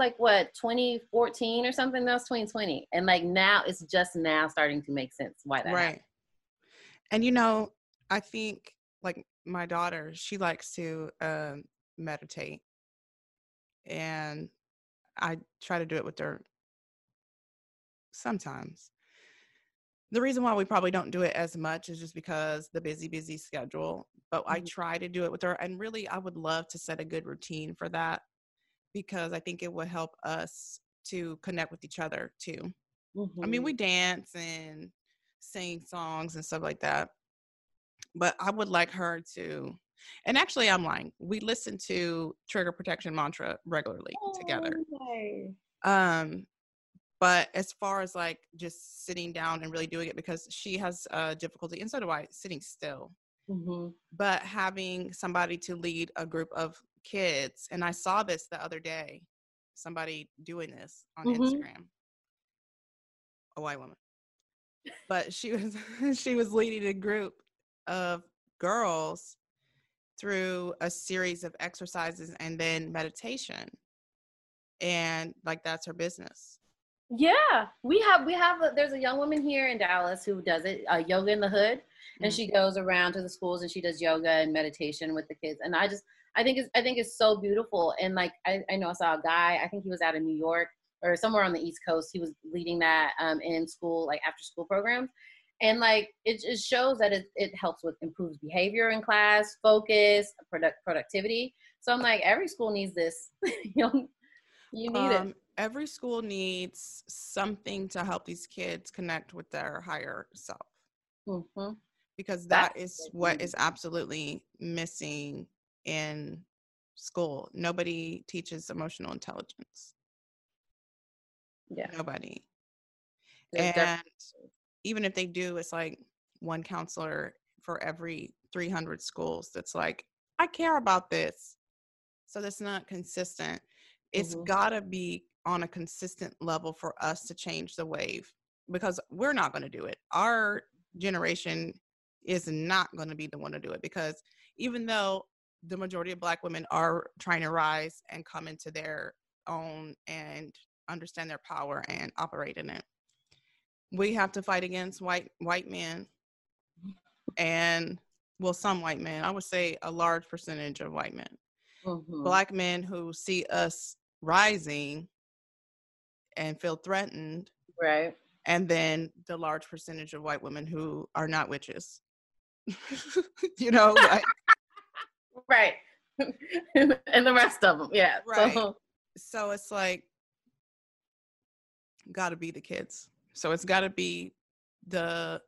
like what 2014 or something. That was 2020, and like now it's just now starting to make sense why that. right. happened. And you know, I think like my daughter, she likes to um, meditate, and I try to do it with her sometimes. The reason why we probably don't do it as much is just because the busy, busy schedule. But I Mhm. try to do it with her, and really, I would love to set a good routine for that because I think it will help us to connect with each other too. I mean, Mhm. we dance and sing songs and stuff like that. But I would like her to, and actually, I'm lying. We listen to Trigger Protection Mantra regularly together. Oh, nice. Um, but as far as like just sitting down and really doing it, because she has uh, difficulty, and so do I, sitting still. Mhm. But having somebody to lead a group of kids, and I saw this the other day, somebody doing this on Mhm. Instagram, a white woman. But she was she was leading a group of girls through a series of exercises and then meditation. And like that's her business. Yeah, we have we have a, there's a young woman here in Dallas who does it, uh, yoga in the hood, and Mhm. she goes around to the schools and she does yoga and meditation with the kids. And I just I think it's I think it's so beautiful. And like I, I know I saw a guy, I think he was out of New York or somewhere on the East Coast. He was leading that um, in school, like after school programs. And like it just shows that it, it helps with improves behavior in class, focus, product productivity. So I'm like, every school needs this. you know, you need it. Um, every school needs something to help these kids connect with their higher self hmm because that That's is what is absolutely missing in school. Nobody teaches emotional intelligence. Yeah. Nobody. And def- even if they do, it's like one counselor for every 300 schools that's like, I care about this. So that's not consistent. It's Mhm. got to be on a consistent level for us to change the wave because we're not going to do it. Our generation is not going to be the one to do it because even though the majority of black women are trying to rise and come into their own and understand their power and operate in it we have to fight against white white men and well some white men i would say a large percentage of white men Mhm. black men who see us rising and feel threatened right. and then the large percentage of white women who are not witches you know like, Right. and the rest of them, yeah. Right. So, so it's like got to be the kids so it's got to be the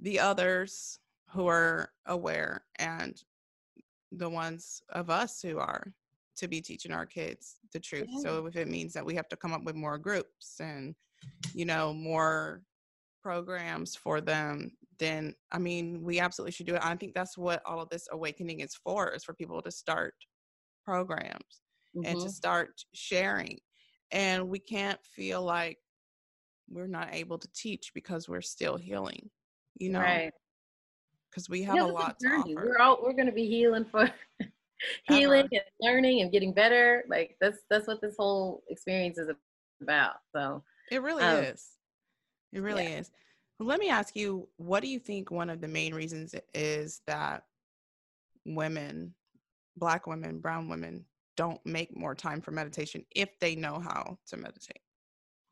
the others who are aware and the ones of us who are to be teaching our kids the truth so if it means that we have to come up with more groups and you know more programs for them then i mean we absolutely should do it i think that's what all of this awakening is for is for people to start programs and to mhm. start sharing. And we can't feel like we're not able to teach because we're still healing, you know, right. because we have Yeah, a lot to journey. offer. We're all we're gonna be healing for healing and learning and getting better. Like that's that's what this whole experience is about. So It really um, is. It really is. Well, let me ask you, what do you think one of the main reasons is that women, black women, brown women, don't make more time for meditation if they know how to meditate?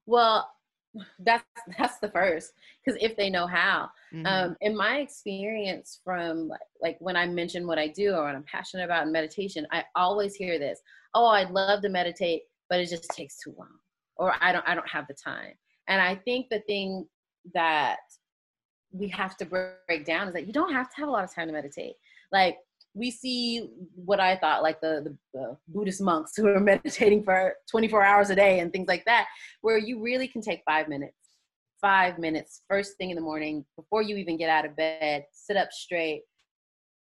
well that's that's the first because if they know how Mhm. um, in my experience from like, like when i mention what i do or what i'm passionate about in meditation i always hear this oh i'd love to meditate but it just takes too long or i don't i don't have the time and i think the thing that we have to break down is that you don't have to have a lot of time to meditate. Like we see what i thought like the, the, the buddhist monks who are meditating for 24 hours a day and things like that where you really can take five minutes. Five minutes first thing in the morning before you even get out of bed sit up straight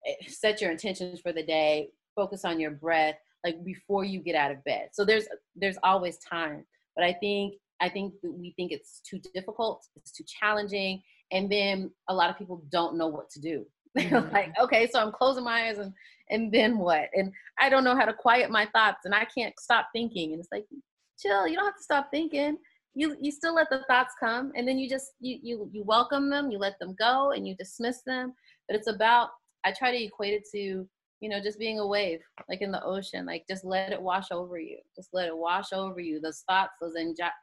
eh, set your intentions for the day focus on your breath like before you get out of bed. So there's there's always time. But i think i think that we think it's too difficult it's too challenging and then a lot of people don't know what to do mm-hmm. like, okay, so I'm closing my eyes and and then what? And I don't know how to quiet my thoughts and I can't stop thinking. And it's like, chill, you don't have to stop thinking. You you still let the thoughts come and then you just you you you welcome them, you let them go and you dismiss them. But it's about I try to equate it to you know just being a wave like in the ocean like just let it wash over you. Just let it wash over you. Those thoughts those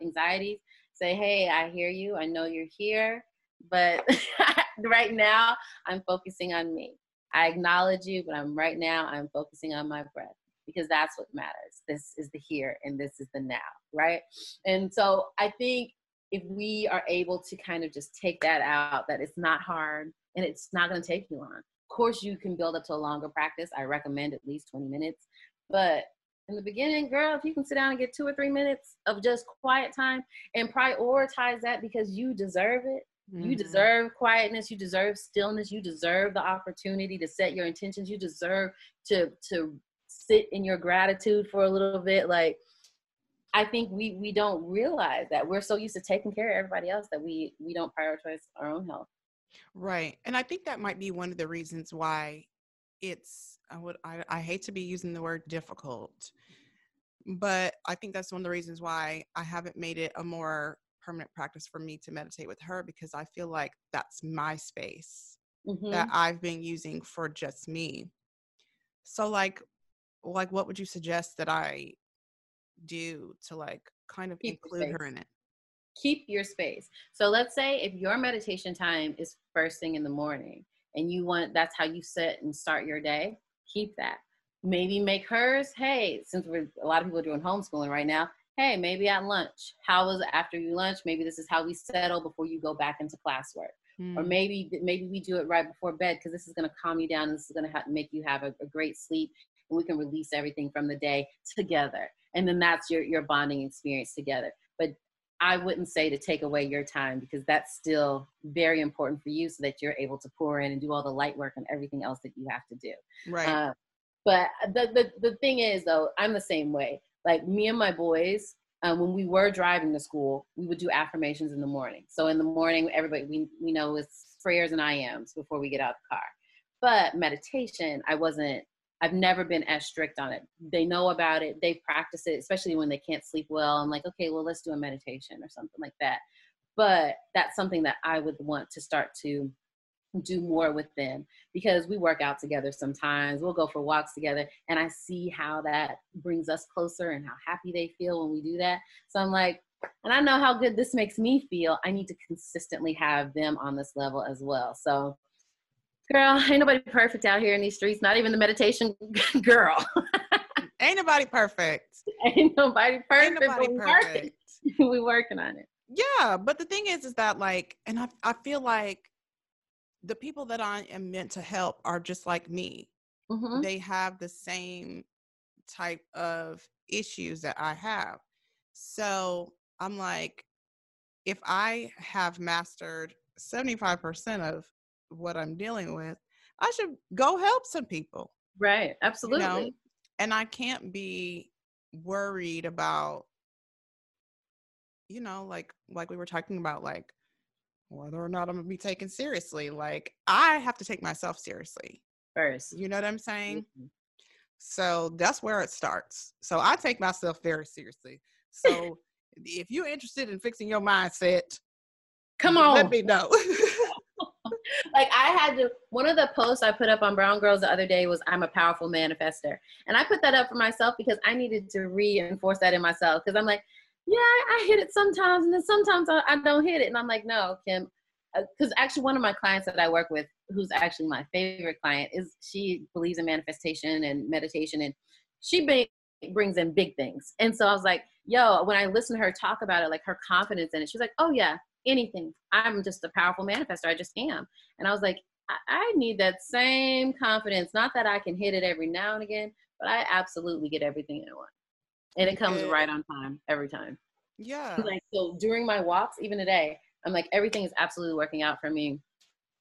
anxieties say hey i hear you. I know you're here but right now i'm focusing on me. I acknowledge you but i'm right now i'm focusing on my breath because that's what matters. This is the here and this is the now right? And so i think if we are able to kind of just take that out that it's not hard and it's not going to take you long course, you can build up to a longer practice. I recommend at least 20 minutes. But in the beginning, girl, if you can sit down and get two or three minutes of just quiet time and prioritize that because you deserve it. Mm-hmm. You deserve quietness, you deserve stillness, you deserve the opportunity to set your intentions, you deserve to to sit in your gratitude for a little bit. Like I think we we don't realize that we're so used to taking care of everybody else that we we don't prioritize our own health. Right. And I think that might be one of the reasons why it's I would I, I hate to be using the word difficult, but I think that's one of the reasons why I haven't made it a more permanent practice for me to meditate with her because I feel like that's my space mm-hmm. that I've been using for just me. So like like what would you suggest that I do to like kind of Keep include her in it? Keep your space. So let's say if your meditation time is first thing in the morning and you want that's how you sit and start your day, keep that. Maybe make hers, hey, since we're a lot of people are doing homeschooling right now, hey, maybe at lunch. How was it after you lunch? Maybe this is how we settle before you go back into classwork. Mm. Or hmm. maybe maybe we do it right before bed because this is going to calm you down. And this is going to ha- make you have a, a great sleep, and we can release everything from the day together. And then that's your your bonding experience together. But I wouldn't say to take away your time because that's still very important for you so that you're able to pour in and do all the light work and everything else that you have to do. Right. Uh, but the, the, the thing is, though, I'm the same way. Like me and my boys, um, when we were driving to school, we would do affirmations in the morning. So in the morning, everybody, we, we know it's prayers and I ams before we get out of the car. But meditation, I wasn't I've never been as strict on it. They know about it, they practice it, especially when they can't sleep well. I'm like, okay, well, let's do a meditation or something like that. But that's something that I would want to start to do more with them because we work out together sometimes. We'll go for walks together, and I see how that brings us closer and how happy they feel when we do that. So I'm like, and I know how good this makes me feel. I need to consistently have them on this level as well. So Girl, ain't nobody perfect out here in these streets, not even the meditation girl. ain't nobody perfect. Ain't nobody perfect. Ain't nobody we perfect. Working. we working on it. Yeah, but the thing is, is that like, and I, I feel like the people that I am meant to help are just like me. Mm-hmm. They have the same type of issues that I have. So I'm like, if I have mastered 75% of what I'm dealing with, I should go help some people. Right. Absolutely. You know? And I can't be worried about, you know, like like we were talking about, like whether or not I'm gonna be taken seriously. Like I have to take myself seriously first. You know what I'm saying? Mm-hmm. So that's where it starts. So I take myself very seriously. So if you're interested in fixing your mindset, come on, let me know. like I had to one of the posts I put up on Brown Girls the other day was I'm a powerful manifester. And I put that up for myself because I needed to reinforce that in myself. Because I'm like, yeah, I hit it sometimes and then sometimes I, I don't hit it. And I'm like, no, Kim. Because uh, actually, one of my clients that I work with, who's actually my favorite client, is she believes in manifestation and meditation, and she be, brings in big things. And so I was like, yo, when I listen to her talk about it, like her confidence in it, she's like, oh yeah, anything. I'm just a powerful manifester. I just am. And I was like, I, I need that same confidence. Not that I can hit it every now and again, but I absolutely get everything I want. And it comes right on time every time. Yeah. Like so during my walks, even today, I'm like everything is absolutely working out for me.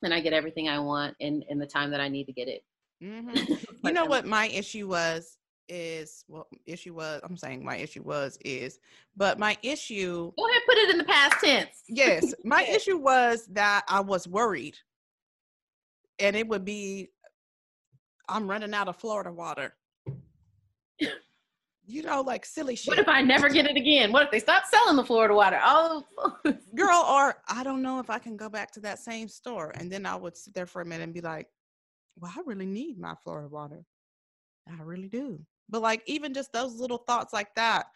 And I get everything I want in, in the time that I need to get it. Mm-hmm. you know what my issue was is well issue was i'm saying my issue was is but my issue go ahead put it in the past tense yes my issue was that i was worried and it would be I'm running out of Florida water. you know, like silly shit. What if I never get it again? What if they stop selling the Florida water? Oh, girl, or I don't know if I can go back to that same store. And then I would sit there for a minute and be like, well, I really need my Florida water. I really do. But like, even just those little thoughts like that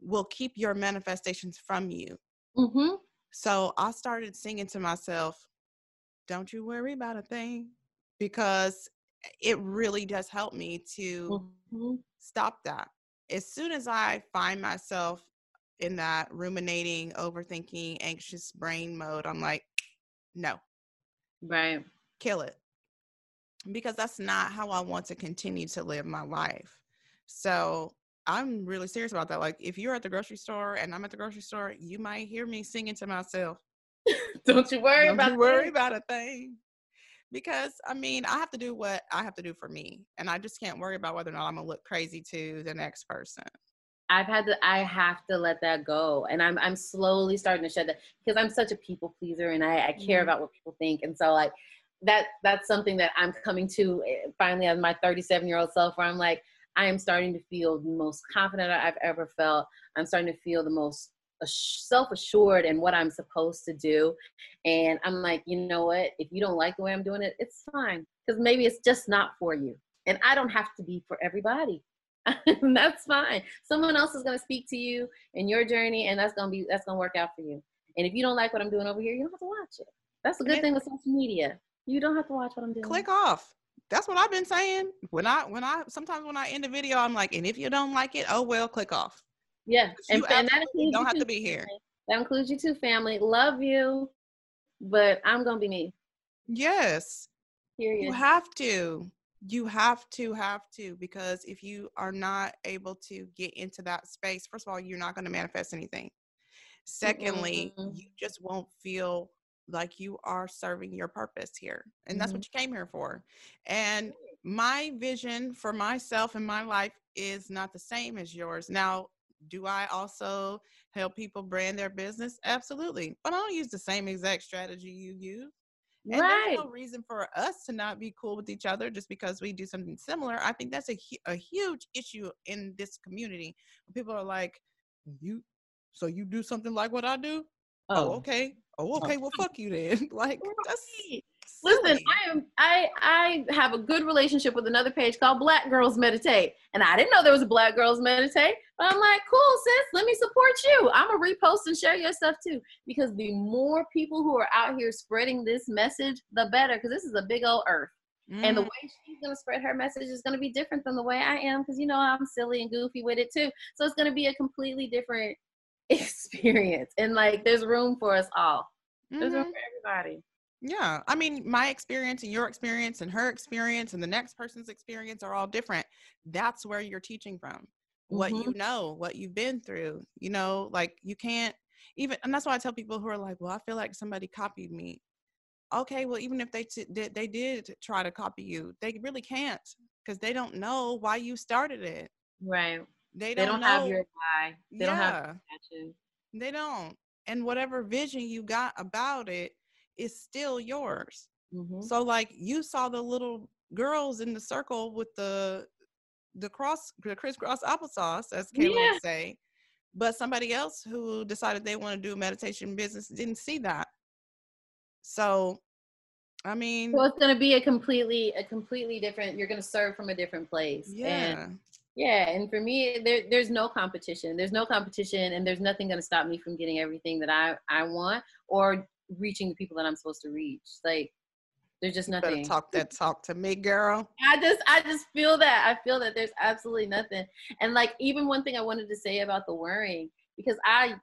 will keep your manifestations from you. Mm-hmm. So I started singing to myself, don't you worry about a thing because it really does help me to mm-hmm. stop that. As soon as I find myself in that ruminating, overthinking, anxious brain mode, I'm like, no. Right. Kill it. Because that's not how I want to continue to live my life. So I'm really serious about that. Like, if you're at the grocery store and I'm at the grocery store, you might hear me singing to myself. Don't you worry Don't about you worry about a thing. Because I mean, I have to do what I have to do for me, and I just can't worry about whether or not I'm gonna look crazy to the next person. I've had to I have to let that go. And I'm I'm slowly starting to shed that because I'm such a people pleaser and I, I care mm-hmm. about what people think. And so like that that's something that I'm coming to eh, finally as my 37 year old self where I'm like, I am starting to feel the most confident I've ever felt. I'm starting to feel the most self-assured in what I'm supposed to do. And I'm like, you know what? If you don't like the way I'm doing it, it's fine. Because maybe it's just not for you. And I don't have to be for everybody. that's fine. Someone else is gonna speak to you in your journey, and that's gonna be that's gonna work out for you. And if you don't like what I'm doing over here, you don't have to watch it. That's a good thing with social media. You don't have to watch what I'm doing. Click off. That's what I've been saying. When I when I sometimes when I end a video, I'm like, and if you don't like it, oh well, click off. Yeah, and, and that includes don't have too, to be here. That includes you too, family. Love you, but I'm gonna be me. Yes. Period. You have to. You have to have to because if you are not able to get into that space, first of all, you're not going to manifest anything. Secondly, mm-hmm. you just won't feel like you are serving your purpose here. And that's mm-hmm. what you came here for. And my vision for myself and my life is not the same as yours. Now, do I also help people brand their business? Absolutely. But I don't use the same exact strategy you use. And right. there's no reason for us to not be cool with each other just because we do something similar. I think that's a, a huge issue in this community. People are like, you, so you do something like what I do? Oh, oh okay. Oh, okay. Well, fuck you then. like that's listen. I am. I I have a good relationship with another page called Black Girls Meditate, and I didn't know there was a Black Girls Meditate. But I'm like, cool, sis. Let me support you. I'm gonna repost and share your stuff too, because the more people who are out here spreading this message, the better. Because this is a big old earth. Mm. And the mm. way she's gonna spread her message is gonna be different than the way I am, because you know I'm silly and goofy with it too. So it's gonna be a completely different experience and like there's room for us all. There's mm-hmm. room for everybody. Yeah i mean my experience and your experience and her experience and the next person's experience are all different. That's where you're teaching from. Mm-hmm. what you know what you've been through you know like you can't even and that's why i tell people who are like well i feel like somebody copied me. Okay well even if they t- did they did try to copy you they really can't because they don't know why you started it. Right they don't, they don't have your why. They yeah. don't have They don't. And whatever vision you got about it is still yours. Mm-hmm. So like you saw the little girls in the circle with the the cross the crisscross applesauce, as Kayla yeah. would say. But somebody else who decided they want to do meditation business didn't see that. So I mean, so it's going to be a completely, a completely different. You're going to serve from a different place. Yeah. And yeah, and for me, there, there's no competition. There's no competition, and there's nothing going to stop me from getting everything that I I want or reaching the people that I'm supposed to reach. Like, there's just nothing. talk that talk to me, girl. I just I just feel that I feel that there's absolutely nothing. And like even one thing I wanted to say about the worrying because I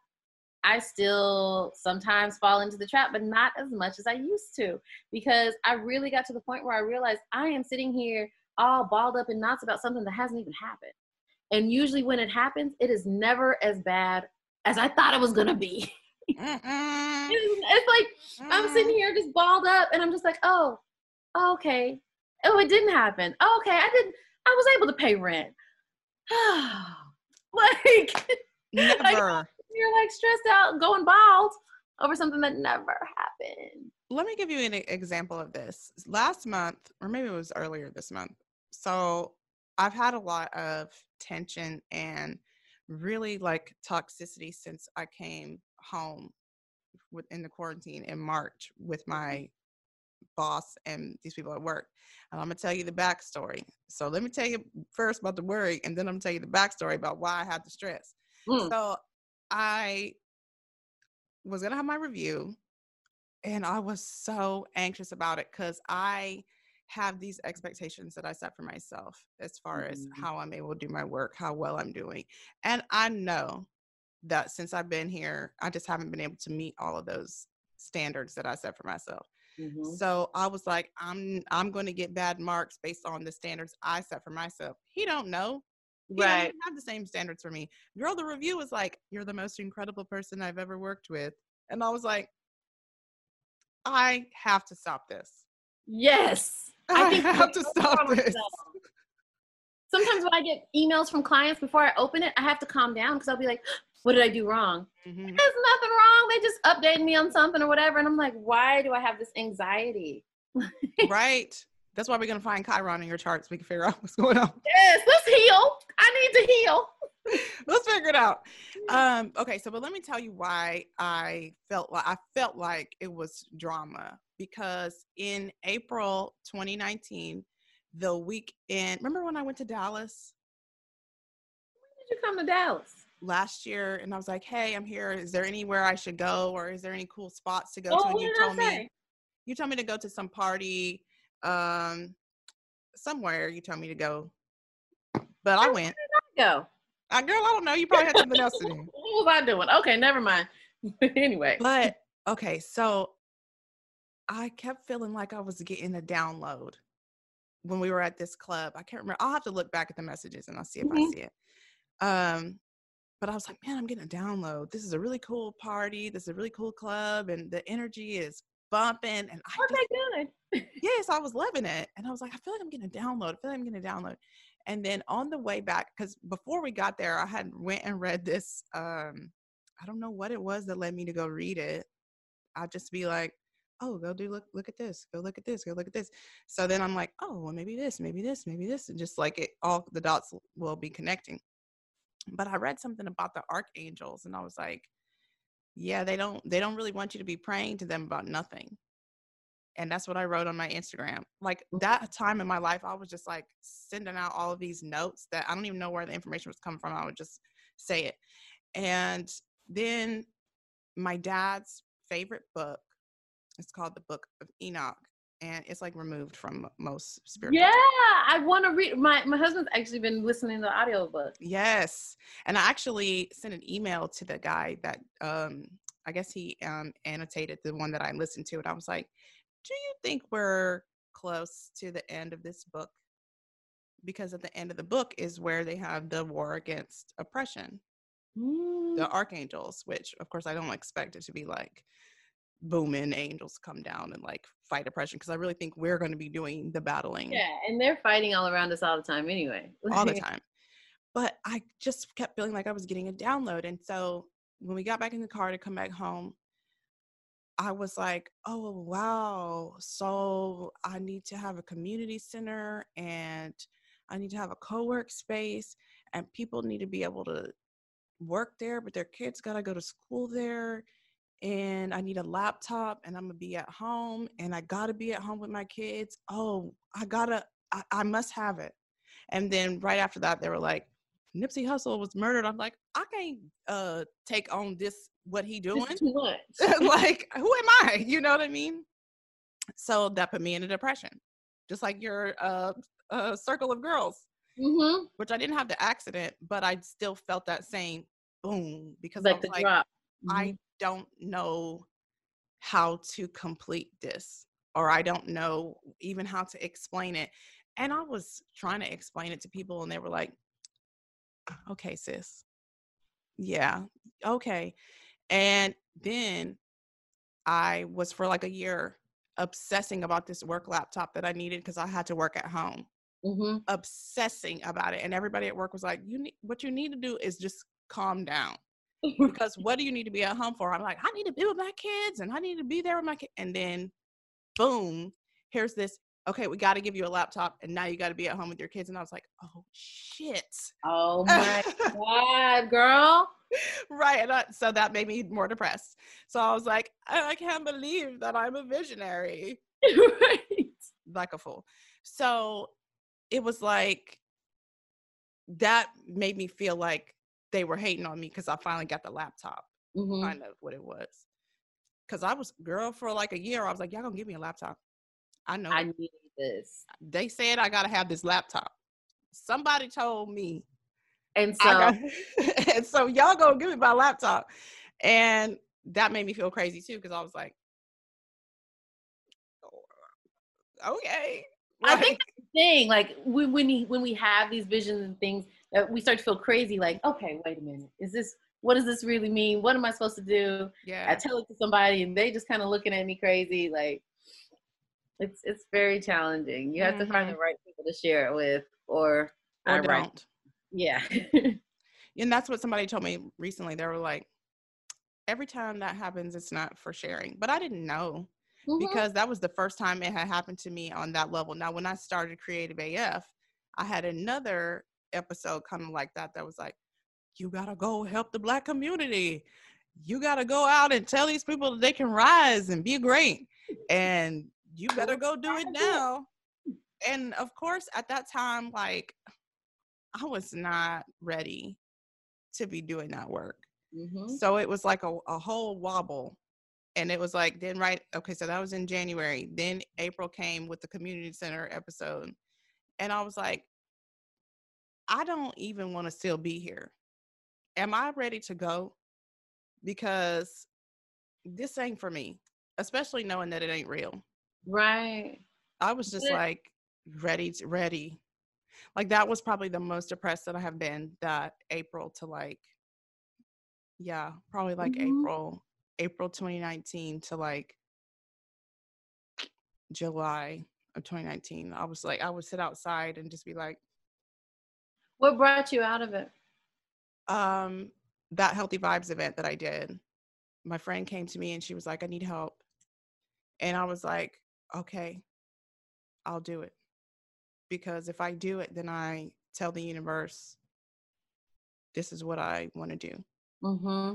I still sometimes fall into the trap, but not as much as I used to because I really got to the point where I realized I am sitting here all balled up in knots about something that hasn't even happened. And usually when it happens, it is never as bad as I thought it was gonna be. it's, like I'm sitting mm. here just balled up and I'm just like, oh, okay. Oh, it didn't happen. Oh, okay, I didn't I was able to pay rent. like never. Like, you're like stressed out going bald over something that never happened. let me give you an example of this. Last month, or maybe it was earlier this month. So I've had a lot of tension and really like toxicity since I came home within the quarantine in March with mm-hmm. my boss and these people at work. And I'm gonna tell you the backstory. So let me tell you first about the worry, and then I'm gonna tell you the backstory about why I had the stress. Mm. So I was gonna have my review, and I was so anxious about it because I have these expectations that I set for myself as far mm-hmm. as how I'm able to do my work, how well I'm doing. And I know that since I've been here, I just haven't been able to meet all of those standards that I set for myself. Mm-hmm. So I was like, I'm I'm going to get bad marks based on the standards I set for myself. He don't know. He right. have the same standards for me. Girl, the review was like, "You're the most incredible person I've ever worked with," and I was like, "I have to stop this." Yes, I, I have to stop this. Sometimes when I get emails from clients before I open it, I have to calm down because I'll be like, what did I do wrong? Mm-hmm. There's nothing wrong. They just updated me on something or whatever. And I'm like, why do I have this anxiety? right. That's why we're going to find Chiron in your charts. We can figure out what's going on. Yes, let's heal. I need to heal. let's figure it out. Um, okay, so but let me tell you why I felt like I felt like it was drama because in April 2019, the weekend, remember when I went to Dallas? When did you come to Dallas? last year and I was like, "Hey, I'm here. Is there anywhere I should go, or is there any cool spots to go oh, to?" And you told me, you told me to go to some party, um, somewhere. You told me to go, but I went. Where did I go. I girl, I don't know. You probably had something else to do. what was I doing? Okay, never mind. anyway, but okay, so I kept feeling like I was getting a download when we were at this club. I can't remember. I'll have to look back at the messages and I'll see if mm-hmm. I see it. Um, but I was like, man, I'm getting a download. This is a really cool party. This is a really cool club, and the energy is bumping. And I oh, just, good. yes, I was loving it, and I was like, I feel like I'm getting a download. I feel like I'm getting a download. And then on the way back, because before we got there, I had went and read this. Um, I don't know what it was that led me to go read it. I'd just be like, oh, go do look look at this, go look at this, go look at this. So then I'm like, oh, well, maybe this, maybe this, maybe this, and just like it, all the dots will be connecting but I read something about the archangels and I was like, yeah, they don't they don't really want you to be praying to them about nothing. And that's what I wrote on my Instagram. Like mm. that time in my life, I was just like sending out all of these notes that I don't even know where the information was coming from. I would just say it. And then my dad's favorite book, it's called the Book of Enoch and it's like removed from most spiritual. Yeah, I want to read. My my husband's actually been listening to the audiobook. Yes, and I actually sent an email to the guy that um I guess he um annotated the one that I listened to, and I was like, "Do you think we're close to the end of this book?" Because at the end of the book is where they have the war against oppression, mm. the archangels, which of course I don't expect it to be like booming angels come down and like fight oppression because I really think we're going to be doing the battling. Yeah, and they're fighting all around us all the time anyway. all the time. But I just kept feeling like I was getting a download. And so when we got back in the car to come back home, I was like, oh, wow. So I need to have a community center and I need to have a co work space, and people need to be able to work there, but their kids got to go to school there and I need a laptop and I'm gonna be at home and I gotta be at home with my kids. Oh, I gotta, I, I must have it. And then right after that, they were like, Nipsey Hussle was murdered. I'm like, I can't uh take on this what he doing. like, who am I? You know what I mean? So that put me in a depression, just like your uh, uh circle of girls, mm-hmm. which I didn't have the accident, but I still felt that same boom because like the like, drop. Mm-hmm. I don't know how to complete this or I don't know even how to explain it. And I was trying to explain it to people and they were like, okay, sis. Yeah, okay. And then I was for like a year obsessing about this work laptop that I needed because I had to work at home. Mm-hmm. Obsessing about it. And everybody at work was like, you need what you need to do is just calm down because what do you need to be at home for? I'm like, I need to be with my kids and I need to be there with my kids. And then boom, here's this. Okay, we got to give you a laptop, and now you got to be at home with your kids. And I was like, oh shit. Oh my god, girl. Right, and I, so that made me more depressed. So I was like, I, can't believe that I'm a visionary. right. Like a fool. So it was like that made me feel like they were hating on me because I finally got the laptop. Mm-hmm. Kind of what it was. Cause I was girl for like a year. I was like, y'all gonna give me a laptop. I know. I need this. They said I gotta have this laptop. Somebody told me. And so got, and so y'all gonna give me my laptop. And that made me feel crazy too, because I was like, oh, okay. Like, I think that's the thing. Like when when we, when we have these visions and things, we start to feel crazy. Like, okay, wait a minute, is this what does this really mean? What am I supposed to do? Yeah. I tell it to somebody and they just kind of looking at me crazy. Like it's it's very challenging. You have mm-hmm. to find the mm-hmm. right people to share it with or, or don't. Right. Yeah. and that's what somebody told me recently. They were like, every time that happens, it's not for sharing. But I didn't know mm-hmm. because that was the first time it had happened to me on that level. Now, when I started Creative AF, I had another episode kind of like that that was like, you gotta go help the black community. You gotta go out and tell these people that they can rise and be great. And you better go do it now. And of course, at that time, like I was not ready to be doing that work. Mm-hmm. So it was like a, a whole wobble. And it was like, then, right, okay, so that was in January. Then April came with the community center episode. And I was like, I don't even want to still be here am I ready to go? Because this ain't for me, especially knowing that it ain't real. Right. I was just like ready to ready. Like that was probably the most depressed that I have been that April to like yeah, probably like mm-hmm. April April 2019 to like July of 2019. I was like I would sit outside and just be like What brought you out of it? um that healthy vibes event that I did, my friend came to me and she was like, I need help. And I was like, okay, I'll do it. Because if I do it, then I tell the universe, this is what I want to do. Mm-hmm.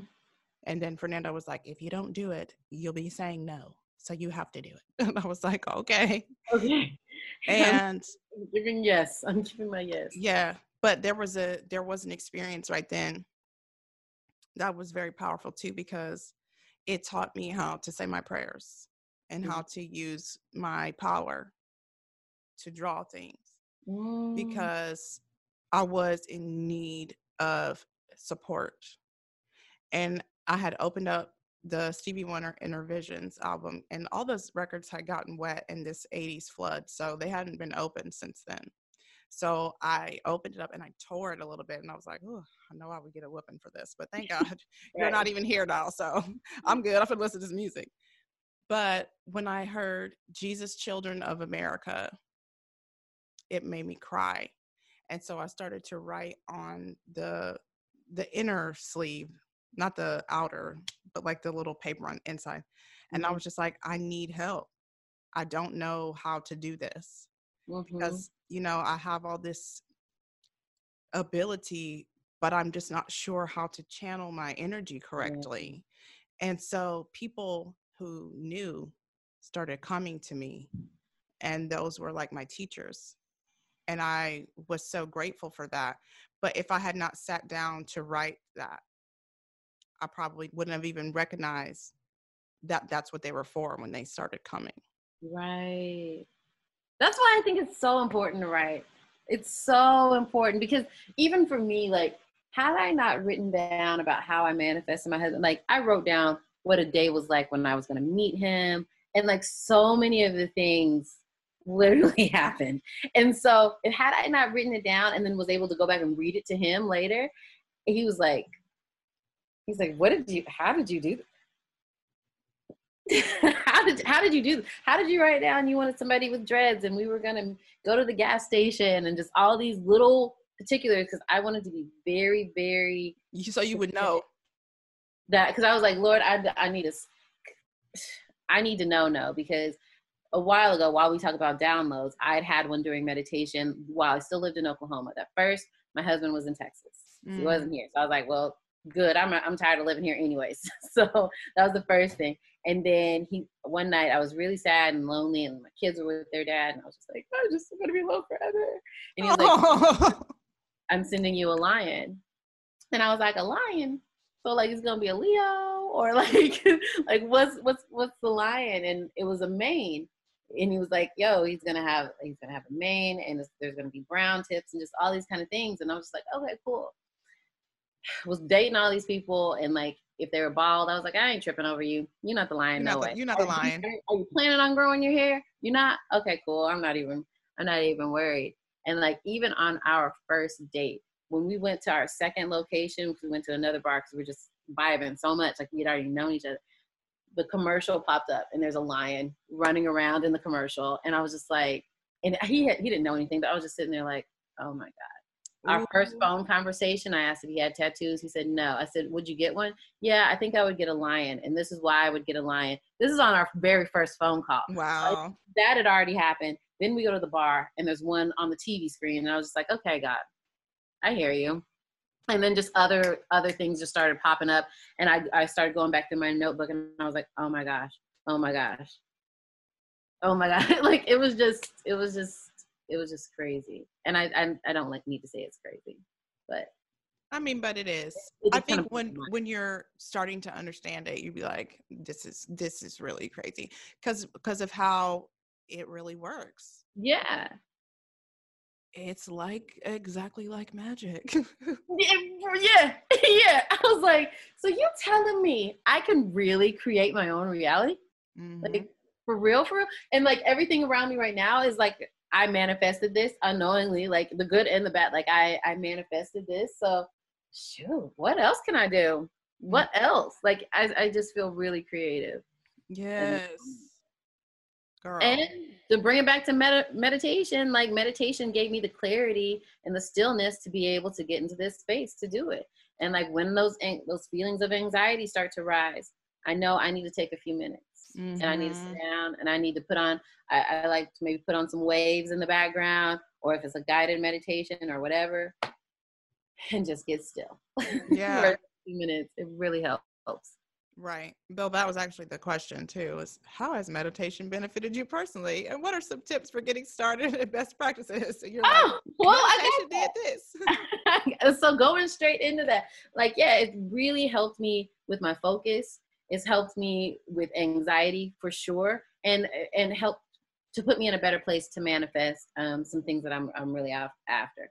And then Fernando was like, if you don't do it, you'll be saying no. So you have to do it. And I was like, okay. Okay. And I'm giving yes. I'm giving my yes. Yeah but there was a there was an experience right then that was very powerful too because it taught me how to say my prayers and mm. how to use my power to draw things mm. because I was in need of support. And I had opened up the Stevie Wonder Innervisions album, and all those records had gotten wet in this 80s flood. So they hadn't been open since then. So I opened it up and I tore it a little bit, and I was like, "Oh, I know I would get a whooping for this, but thank God you're not even here now, so I'm good. I can listen to this music." But when I heard Jesus, Children of America, it made me cry, and so I started to write on the the inner sleeve, not the outer, but like the little paper on inside, and mm-hmm. I was just like, "I need help. I don't know how to do this." Mm-hmm. Because you know, I have all this ability, but I'm just not sure how to channel my energy correctly. And so people who knew started coming to me, and those were like my teachers. And I was so grateful for that. But if I had not sat down to write that, I probably wouldn't have even recognized that that's what they were for when they started coming. Right. That's why I think it's so important to write. It's so important because even for me, like, had I not written down about how I manifested my husband, like, I wrote down what a day was like when I was going to meet him, and like, so many of the things literally happened. And so, if had I not written it down and then was able to go back and read it to him later, he was like, he's like, what did you, how did you do? how did how did you do how did you write down you wanted somebody with dreads and we were gonna go to the gas station and just all these little particulars because I wanted to be very very so you would know that because I was like Lord I I need a I need to know no because a while ago, while we talk about downloads, I'd had one during meditation while I still lived in Oklahoma. At first, my husband was in Texas. Mm. He wasn't here. So I was like, well, good. I'm, I'm tired of living here anyways. so that was the first thing. And then he, one night I was really sad and lonely and my kids were with their dad. And I was just like, I'm just to be alone forever. And he was like, I'm sending you a lion. And I was like, a lion? So like, it's to be a Leo or like, like what's, what's, what's the lion? And it was a mane and he was like, "Yo, he's gonna have he's gonna have a mane, and there's gonna be brown tips and just all these kind of things." And I was just like, "Okay, cool." Was dating all these people, and like if they were bald, I was like, "I ain't tripping over you. You're not the lion, you're no way. The, you're not the lion. Are you planning on growing your hair? You're not. Okay, cool. I'm not even. I'm not even worried. And like even on our first date, when we went to our second location, we went to another bar because we are just vibing so much, like we'd already known each other the commercial popped up and there's a lion running around in the commercial and i was just like and he had, he didn't know anything but i was just sitting there like oh my god our first mm-hmm. phone conversation i asked if he had tattoos. He said no. I said would you get one? Yeah i think i would get a lion. And this is why i would get a lion. This is on our very first phone call. Wow. like, that had already happened. Then we go to the bar and there's one on the tv screen and i was just like okay god i hear you. And then just other other things just started popping up and I, I started going back through my notebook and i was like oh my gosh. Oh my gosh. Oh my god. Like it was just it was just it was just crazy and i i, I don't like need to say it's crazy but I mean, but it is. It I think when when you're starting to understand it, you'd be like, "This is this is really crazy," because because of how it really works. Yeah, it's like exactly like magic. yeah, yeah, yeah. I was like, so you telling me I can really create my own reality? Mm-hmm. Like for real, for real? And like everything around me right now is like I manifested this unknowingly, like the good and the bad. Like I I manifested this. So shoot, what else can I do? Mm. What else? Like I I just feel really creative. Yes. And, Girl. And to bring it back to med- meditation, like meditation gave me the clarity and the stillness to be able to get into this space to do it. And like when those those feelings of anxiety start to rise, I know I need to take a few minutes mm-hmm. and I need to sit mm-hmm. down and I need to put on. I, I like to maybe put on some waves in the background, or if it's a guided meditation or whatever, and just get still. Yeah, for a few minutes. It really helps. Right. Bill, that was actually the question too, is how has meditation benefited you personally? And what are some tips for getting started and best practices? So you're oh, like, well, I did this. so going straight into that, like, yeah, it really helped me with my focus. It's helped me with anxiety for sure. And, and helped to put me in a better place to manifest um, some things that I'm, I'm really after.